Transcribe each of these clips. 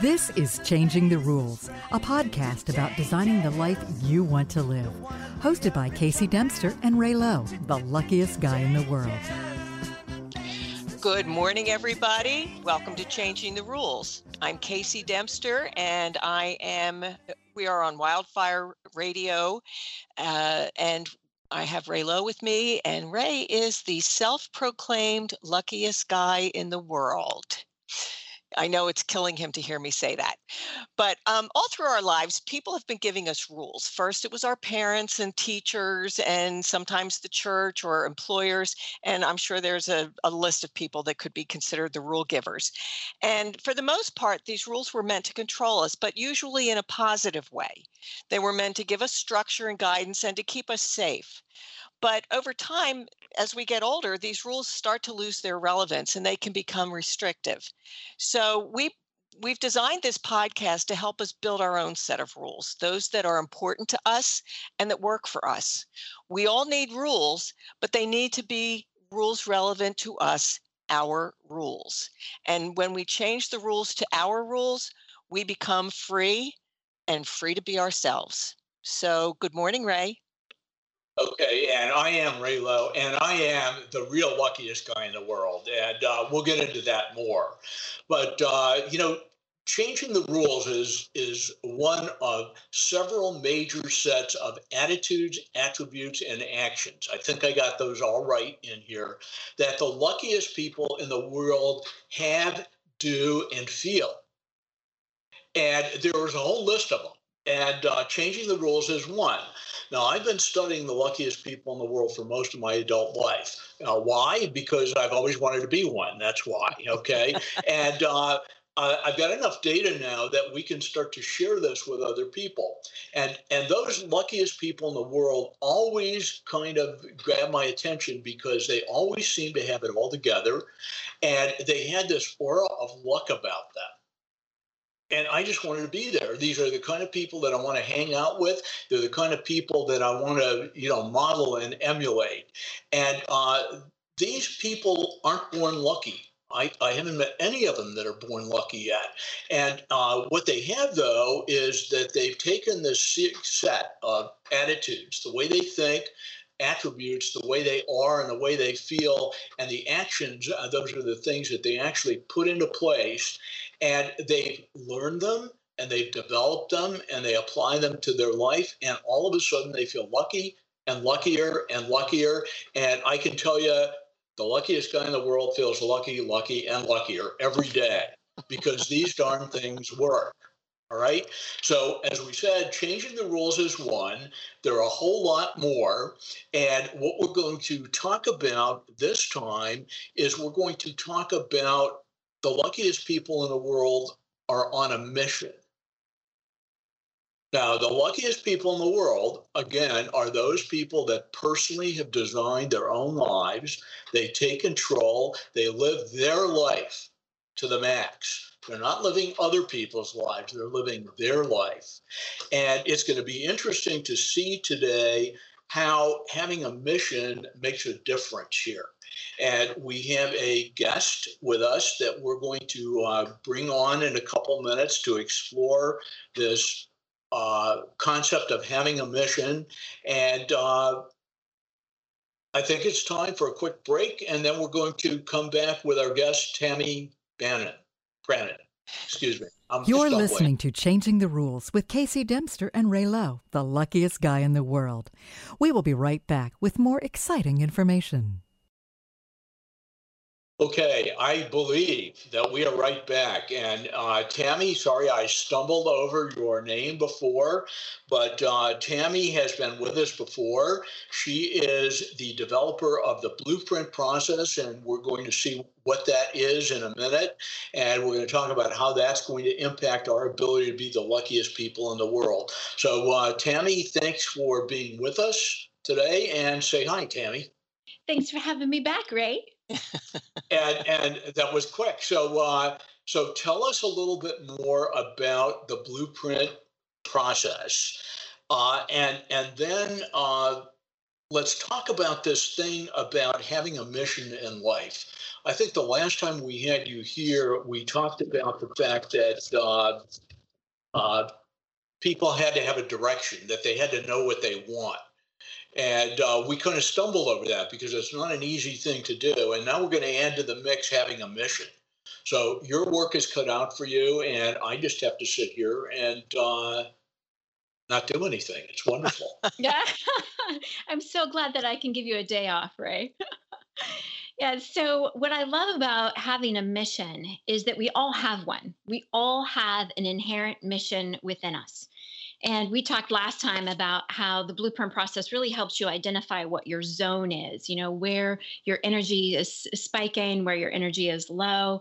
This is Changing the Rules, a podcast about designing the life you want to live. Hosted by Casey Dempster and Ray Lowe, the luckiest guy in the world. Good morning, everybody. Welcome to Changing the Rules. I'm Casey Dempster, and I am. We are on Wildfire Radio, uh, and I have Ray Lowe with me, and Ray is the self-proclaimed luckiest guy in the world. I know it's killing him to hear me say that. But um, all through our lives, people have been giving us rules. First, it was our parents and teachers, and sometimes the church or employers. And I'm sure there's a, a list of people that could be considered the rule givers. And for the most part, these rules were meant to control us, but usually in a positive way. They were meant to give us structure and guidance and to keep us safe. But over time, as we get older, these rules start to lose their relevance and they can become restrictive. So we we've designed this podcast to help us build our own set of rules, those that are important to us and that work for us. We all need rules, but they need to be rules relevant to us, our rules. And when we change the rules to our rules, we become free and free to be ourselves. So, good morning, Ray. Okay, and I am Ray Lowe, and I am the real luckiest guy in the world, and uh, we'll get into that more. But uh, you know, changing the rules is is one of several major sets of attitudes, attributes, and actions. I think I got those all right in here. That the luckiest people in the world have, do, and feel, and there's a whole list of them. And uh, changing the rules is one. Now, I've been studying the luckiest people in the world for most of my adult life. Uh, why? Because I've always wanted to be one. That's why. Okay. and uh, I've got enough data now that we can start to share this with other people. And and those luckiest people in the world always kind of grab my attention because they always seem to have it all together, and they had this aura of luck about them and I just wanted to be there. These are the kind of people that I want to hang out with. They're the kind of people that I want to, you know, model and emulate. And uh, these people aren't born lucky. I, I haven't met any of them that are born lucky yet. And uh, what they have, though, is that they've taken this set of attitudes, the way they think, attributes, the way they are and the way they feel, and the actions, uh, those are the things that they actually put into place and they've learned them and they've developed them and they apply them to their life and all of a sudden they feel lucky and luckier and luckier and i can tell you the luckiest guy in the world feels lucky lucky and luckier every day because these darn things work all right. So, as we said, changing the rules is one. There are a whole lot more. And what we're going to talk about this time is we're going to talk about the luckiest people in the world are on a mission. Now, the luckiest people in the world, again, are those people that personally have designed their own lives. They take control, they live their life to the max. They're not living other people's lives, they're living their life. And it's going to be interesting to see today how having a mission makes a difference here. And we have a guest with us that we're going to uh, bring on in a couple minutes to explore this uh, concept of having a mission. And uh, I think it's time for a quick break, and then we're going to come back with our guest, Tammy Bannon. Brannon. Excuse me. I'm You're listening to Changing the Rules with Casey Dempster and Ray Lowe, the luckiest guy in the world. We will be right back with more exciting information. Okay, I believe that we are right back. And uh, Tammy, sorry I stumbled over your name before, but uh, Tammy has been with us before. She is the developer of the blueprint process, and we're going to see what that is in a minute. And we're going to talk about how that's going to impact our ability to be the luckiest people in the world. So, uh, Tammy, thanks for being with us today, and say hi, Tammy. Thanks for having me back, Ray and and that was quick. So uh, so tell us a little bit more about the blueprint process, uh, and and then uh, let's talk about this thing about having a mission in life. I think the last time we had you here, we talked about the fact that uh, uh, people had to have a direction, that they had to know what they want. And uh, we kind of stumbled over that because it's not an easy thing to do. And now we're going to add to the mix having a mission. So your work is cut out for you, and I just have to sit here and uh, not do anything. It's wonderful. yeah, I'm so glad that I can give you a day off, Ray. yeah. So what I love about having a mission is that we all have one. We all have an inherent mission within us. And we talked last time about how the blueprint process really helps you identify what your zone is, you know, where your energy is spiking, where your energy is low.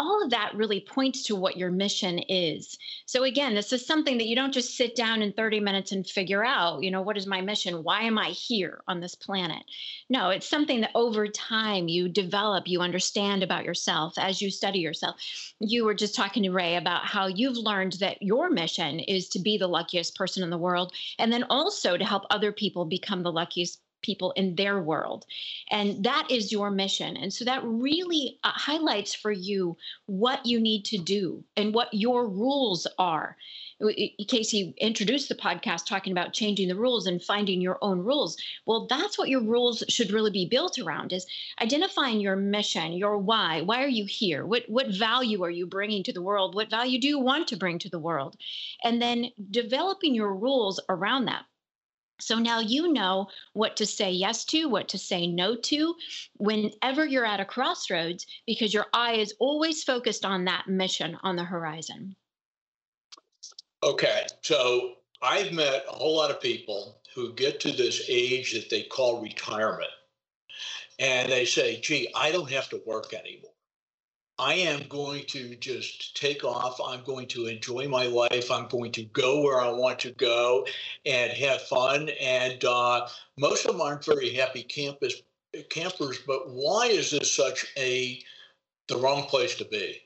All of that really points to what your mission is. So, again, this is something that you don't just sit down in 30 minutes and figure out, you know, what is my mission? Why am I here on this planet? No, it's something that over time you develop, you understand about yourself as you study yourself. You were just talking to Ray about how you've learned that your mission is to be the luckiest person in the world and then also to help other people become the luckiest people in their world. And that is your mission. And so that really uh, highlights for you what you need to do and what your rules are. Casey introduced the podcast talking about changing the rules and finding your own rules. Well, that's what your rules should really be built around is identifying your mission, your why. Why are you here? What what value are you bringing to the world? What value do you want to bring to the world? And then developing your rules around that. So now you know what to say yes to, what to say no to whenever you're at a crossroads because your eye is always focused on that mission on the horizon. Okay. So I've met a whole lot of people who get to this age that they call retirement. And they say, gee, I don't have to work anymore. I am going to just take off. I'm going to enjoy my life. I'm going to go where I want to go and have fun. And uh, most of them aren't very happy campus campers. But why is this such a the wrong place to be?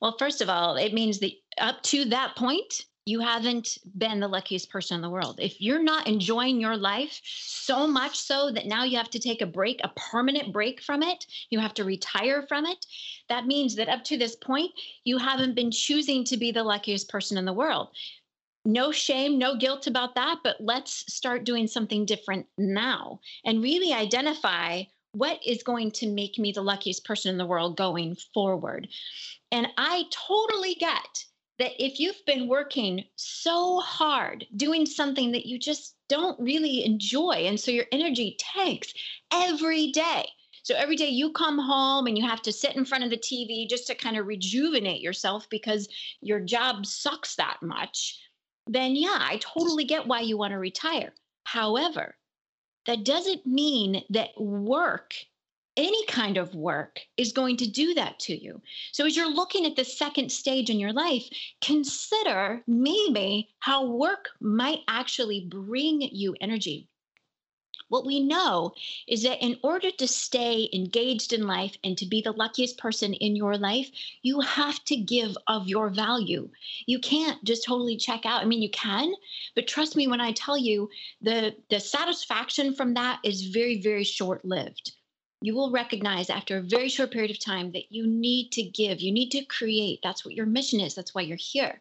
Well, first of all, it means that up to that point, you haven't been the luckiest person in the world. If you're not enjoying your life so much so that now you have to take a break, a permanent break from it, you have to retire from it, that means that up to this point, you haven't been choosing to be the luckiest person in the world. No shame, no guilt about that, but let's start doing something different now and really identify what is going to make me the luckiest person in the world going forward. And I totally get that if you've been working so hard doing something that you just don't really enjoy, and so your energy tanks every day. So every day you come home and you have to sit in front of the TV just to kind of rejuvenate yourself because your job sucks that much, then yeah, I totally get why you want to retire. However, that doesn't mean that work any kind of work is going to do that to you. So, as you're looking at the second stage in your life, consider maybe how work might actually bring you energy. What we know is that in order to stay engaged in life and to be the luckiest person in your life, you have to give of your value. You can't just totally check out. I mean, you can, but trust me when I tell you the the satisfaction from that is very very short-lived you will recognize after a very short period of time that you need to give, you need to create. That's what your mission is. That's why you're here.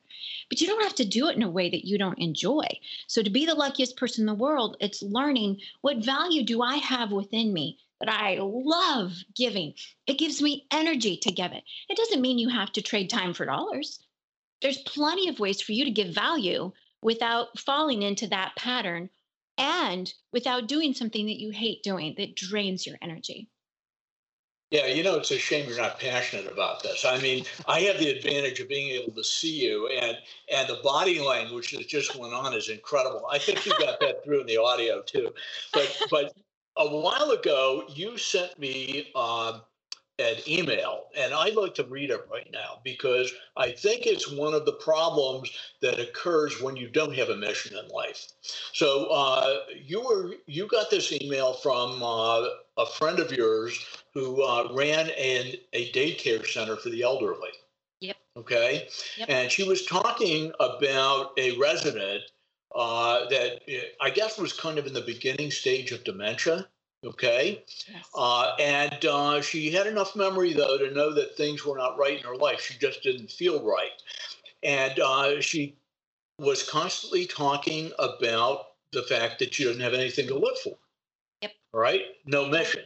But you don't have to do it in a way that you don't enjoy. So, to be the luckiest person in the world, it's learning what value do I have within me that I love giving. It gives me energy to give it. It doesn't mean you have to trade time for dollars. There's plenty of ways for you to give value without falling into that pattern and without doing something that you hate doing that drains your energy. Yeah, you know, it's a shame you're not passionate about this. I mean, I have the advantage of being able to see you, and and the body language that just went on is incredible. I think you got that through in the audio too. But but a while ago, you sent me uh, an email, and I'd like to read it right now because I think it's one of the problems that occurs when you don't have a mission in life. So uh, you were you got this email from uh, a friend of yours who uh, ran an, a daycare center for the elderly. Yep. Okay. Yep. And she was talking about a resident uh, that I guess was kind of in the beginning stage of dementia. Okay. Yes. Uh, and uh, she had enough memory, though, to know that things were not right in her life. She just didn't feel right. And uh, she was constantly talking about the fact that she doesn't have anything to live for. Yep. Right? No mission.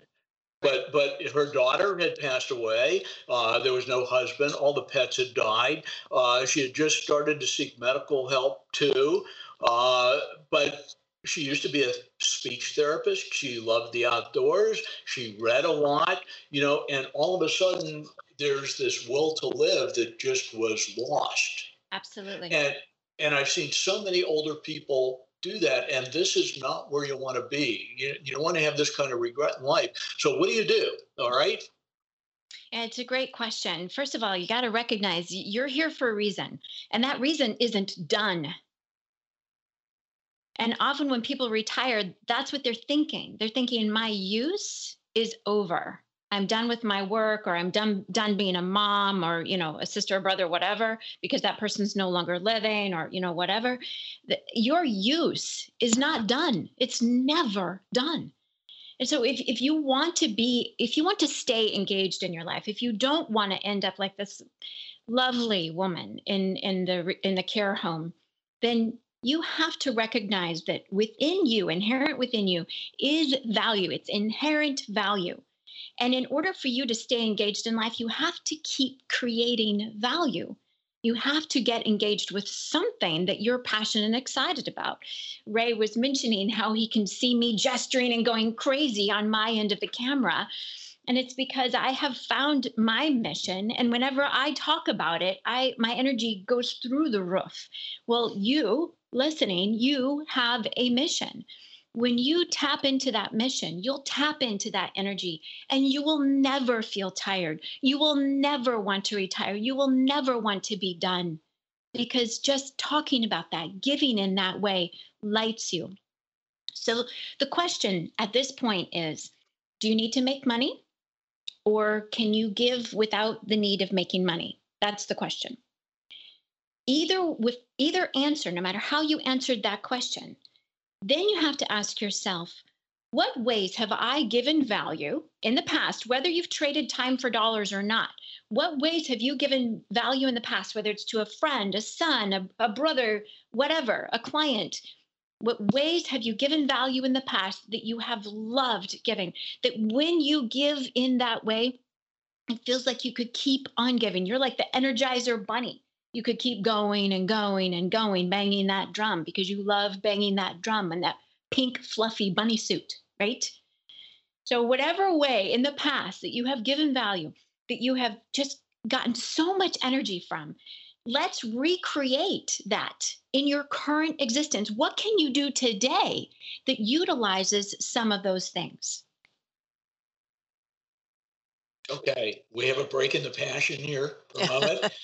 But but her daughter had passed away. Uh, there was no husband. All the pets had died. Uh, she had just started to seek medical help too. Uh, but she used to be a speech therapist. She loved the outdoors. She read a lot, you know, and all of a sudden there's this will to live that just was lost. Absolutely. And and I've seen so many older people do that, and this is not where you want to be. You, you don't want to have this kind of regret in life. So what do you do? All right. It's a great question. First of all, you got to recognize you're here for a reason, and that reason isn't done. And often when people retire, that's what they're thinking. They're thinking, my use is over. I'm done with my work or I'm done done being a mom or you know a sister or brother whatever because that person's no longer living or you know whatever the, your use is not done it's never done and so if, if you want to be if you want to stay engaged in your life if you don't want to end up like this lovely woman in in the in the care home then you have to recognize that within you inherent within you is value it's inherent value and in order for you to stay engaged in life, you have to keep creating value. You have to get engaged with something that you're passionate and excited about. Ray was mentioning how he can see me gesturing and going crazy on my end of the camera. And it's because I have found my mission. And whenever I talk about it, I my energy goes through the roof. Well, you listening, you have a mission when you tap into that mission, you'll tap into that energy and you will never feel tired. You will never want to retire. You will never want to be done because just talking about that, giving in that way, lights you. So the question at this point is do you need to make money or can you give without the need of making money? That's the question. Either with either answer, no matter how you answered that question, then you have to ask yourself, what ways have I given value in the past, whether you've traded time for dollars or not? What ways have you given value in the past, whether it's to a friend, a son, a, a brother, whatever, a client? What ways have you given value in the past that you have loved giving? That when you give in that way, it feels like you could keep on giving. You're like the Energizer Bunny you could keep going and going and going, banging that drum because you love banging that drum and that pink, fluffy bunny suit, right? So, whatever way in the past that you have given value, that you have just gotten so much energy from, let's recreate that in your current existence. What can you do today that utilizes some of those things? Okay, we have a break in the passion here for a moment.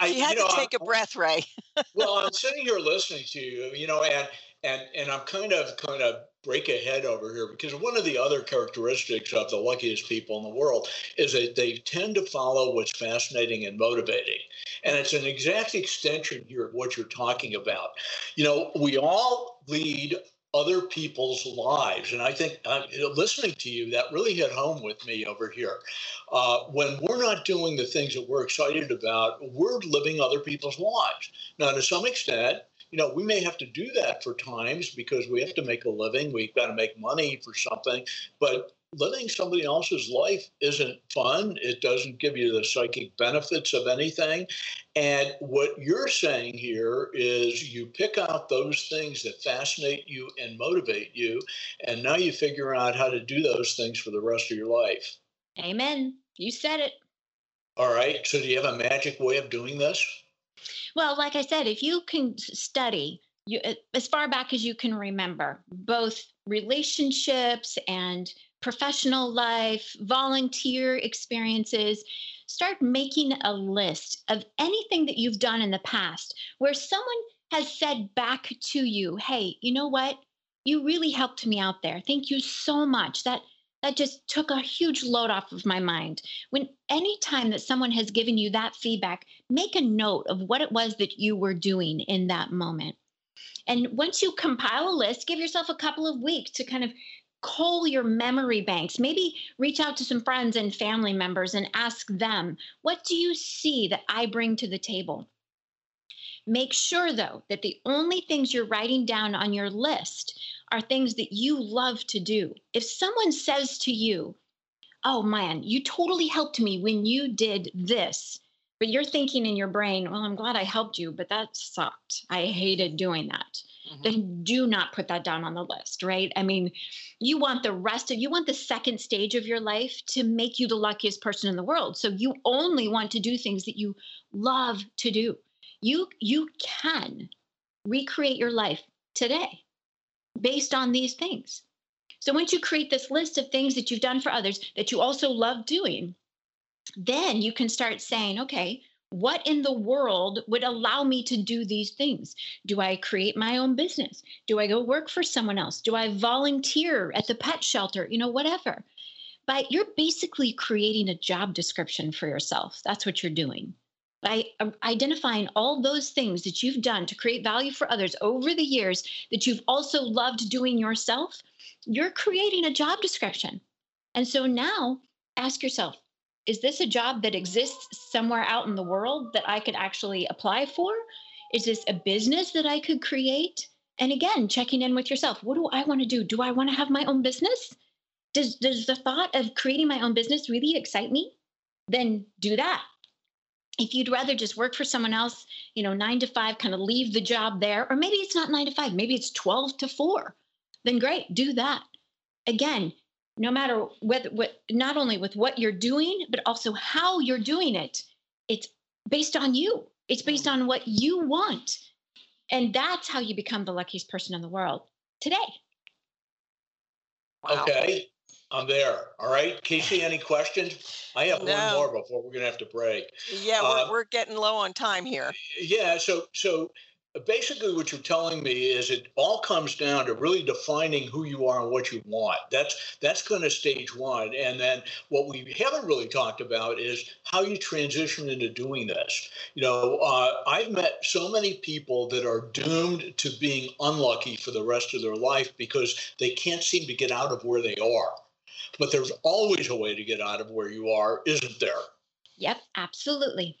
I, you had you know, to take I'm, a breath, Ray. well, I'm sitting here listening to you, you know, and and and I'm kind of kind of break ahead over here because one of the other characteristics of the luckiest people in the world is that they tend to follow what's fascinating and motivating. And it's an exact extension here of what you're talking about. You know, we all lead other people's lives. And I think uh, listening to you, that really hit home with me over here. Uh, when we're not doing the things that we're excited about, we're living other people's lives. Now, to some extent, you know, we may have to do that for times because we have to make a living. We've got to make money for something. But living somebody else's life isn't fun. It doesn't give you the psychic benefits of anything. And what you're saying here is you pick out those things that fascinate you and motivate you, and now you figure out how to do those things for the rest of your life. Amen. You said it. All right. So, do you have a magic way of doing this? Well, like I said, if you can study you, uh, as far back as you can remember, both relationships and professional life, volunteer experiences. Start making a list of anything that you've done in the past where someone has said back to you, hey, you know what? You really helped me out there. Thank you so much. That that just took a huge load off of my mind. When any time that someone has given you that feedback, make a note of what it was that you were doing in that moment. And once you compile a list, give yourself a couple of weeks to kind of cull your memory banks. Maybe reach out to some friends and family members and ask them, what do you see that I bring to the table? Make sure, though, that the only things you're writing down on your list are things that you love to do. If someone says to you, Oh man, you totally helped me when you did this, but you're thinking in your brain, Well, I'm glad I helped you, but that sucked. I hated doing that. Mm-hmm. Then do not put that down on the list, right? I mean, you want the rest of you want the second stage of your life to make you the luckiest person in the world. So you only want to do things that you love to do. You you can recreate your life today based on these things. So once you create this list of things that you've done for others that you also love doing, then you can start saying, okay, what in the world would allow me to do these things? Do I create my own business? Do I go work for someone else? Do I volunteer at the pet shelter? You know, whatever. But you're basically creating a job description for yourself. That's what you're doing by um, identifying all those things that you've done to create value for others over the years that you've also loved doing yourself, you're creating a job description. And so now ask yourself, is this a job that exists somewhere out in the world that I could actually apply for? Is this a business that I could create? And again, checking in with yourself. What do I want to do? Do I want to have my own business? Does, does the thought of creating my own business really excite me? Then do that if you'd rather just work for someone else, you know, nine to five, kind of leave the job there, or maybe it's not nine to five, maybe it's 12 to four, then great, do that. Again, no matter what, what not only with what you're doing, but also how you're doing it, it's based on you. It's based mm. on what you want. And that's how you become the luckiest person in the world today. Wow. Okay. I'm there. All right. Casey, any questions? I have no. one more before we're going to have to break. Yeah, we're, uh, we're getting low on time here. Yeah. So, so basically what you're telling me is it all comes down to really defining who you are and what you want that's that's kind of stage one and then what we haven't really talked about is how you transition into doing this you know uh, i've met so many people that are doomed to being unlucky for the rest of their life because they can't seem to get out of where they are but there's always a way to get out of where you are, isn't there? Yep, absolutely.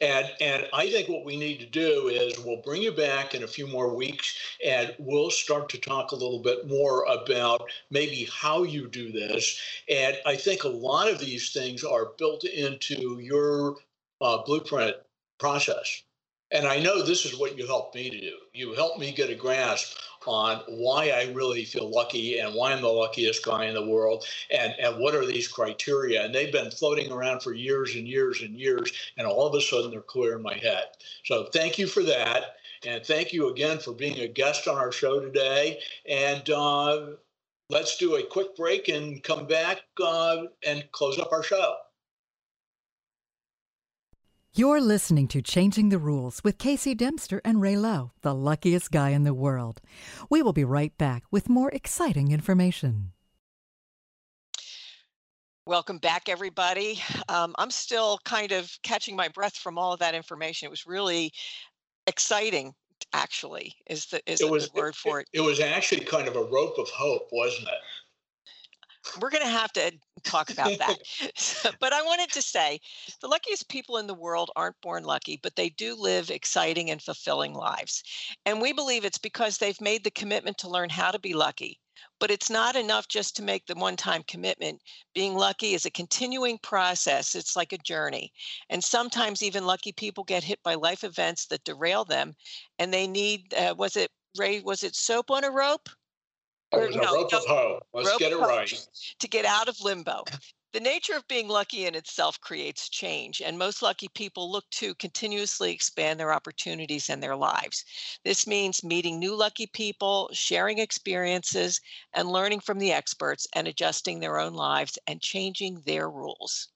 And and I think what we need to do is we'll bring you back in a few more weeks and we'll start to talk a little bit more about maybe how you do this. And I think a lot of these things are built into your uh, blueprint process. And I know this is what you helped me to do. You helped me get a grasp on why I really feel lucky and why I'm the luckiest guy in the world and, and what are these criteria. And they've been floating around for years and years and years. And all of a sudden they're clear in my head. So thank you for that. And thank you again for being a guest on our show today. And uh, let's do a quick break and come back uh, and close up our show. You're listening to Changing the Rules with Casey Dempster and Ray Lowe, the luckiest guy in the world. We will be right back with more exciting information. Welcome back, everybody. Um, I'm still kind of catching my breath from all of that information. It was really exciting, actually, is the is it was, the word for it, it. It was actually kind of a rope of hope, wasn't it? We're going to have to talk about that. but I wanted to say the luckiest people in the world aren't born lucky, but they do live exciting and fulfilling lives. And we believe it's because they've made the commitment to learn how to be lucky. But it's not enough just to make the one time commitment. Being lucky is a continuing process, it's like a journey. And sometimes even lucky people get hit by life events that derail them. And they need, uh, was it, Ray, was it soap on a rope? Or, no, rope no, of. Let's get it right. To get out of limbo. The nature of being lucky in itself creates change, and most lucky people look to continuously expand their opportunities and their lives. This means meeting new lucky people, sharing experiences, and learning from the experts and adjusting their own lives and changing their rules.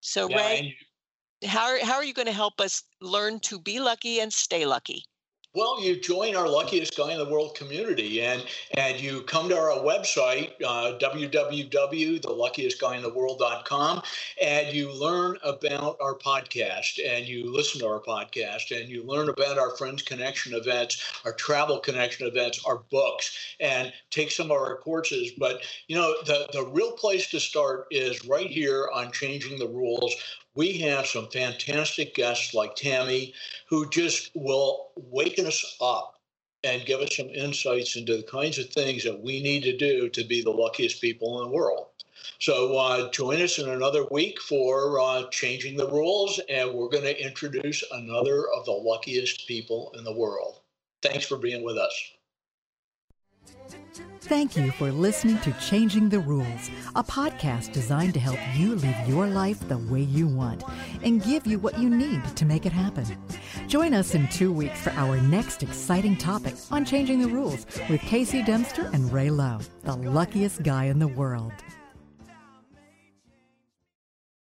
So, yeah, Ray, how, how are you going to help us learn to be lucky and stay lucky? Well, you join our luckiest guy in the world community, and and you come to our website uh, www.theluckiestguyintheworld.com, and you learn about our podcast, and you listen to our podcast, and you learn about our Friends Connection events, our Travel Connection events, our books, and take some of our courses. But you know, the the real place to start is right here on changing the rules we have some fantastic guests like Tammy who just will waken us up and give us some insights into the kinds of things that we need to do to be the luckiest people in the world. So uh, join us in another week for uh, Changing the Rules, and we're going to introduce another of the luckiest people in the world. Thanks for being with us. Thank you for listening to Changing the Rules, a podcast designed to help you live your life the way you want and give you what you need to make it happen. Join us in two weeks for our next exciting topic on Changing the Rules with Casey Dempster and Ray Lowe, the luckiest guy in the world.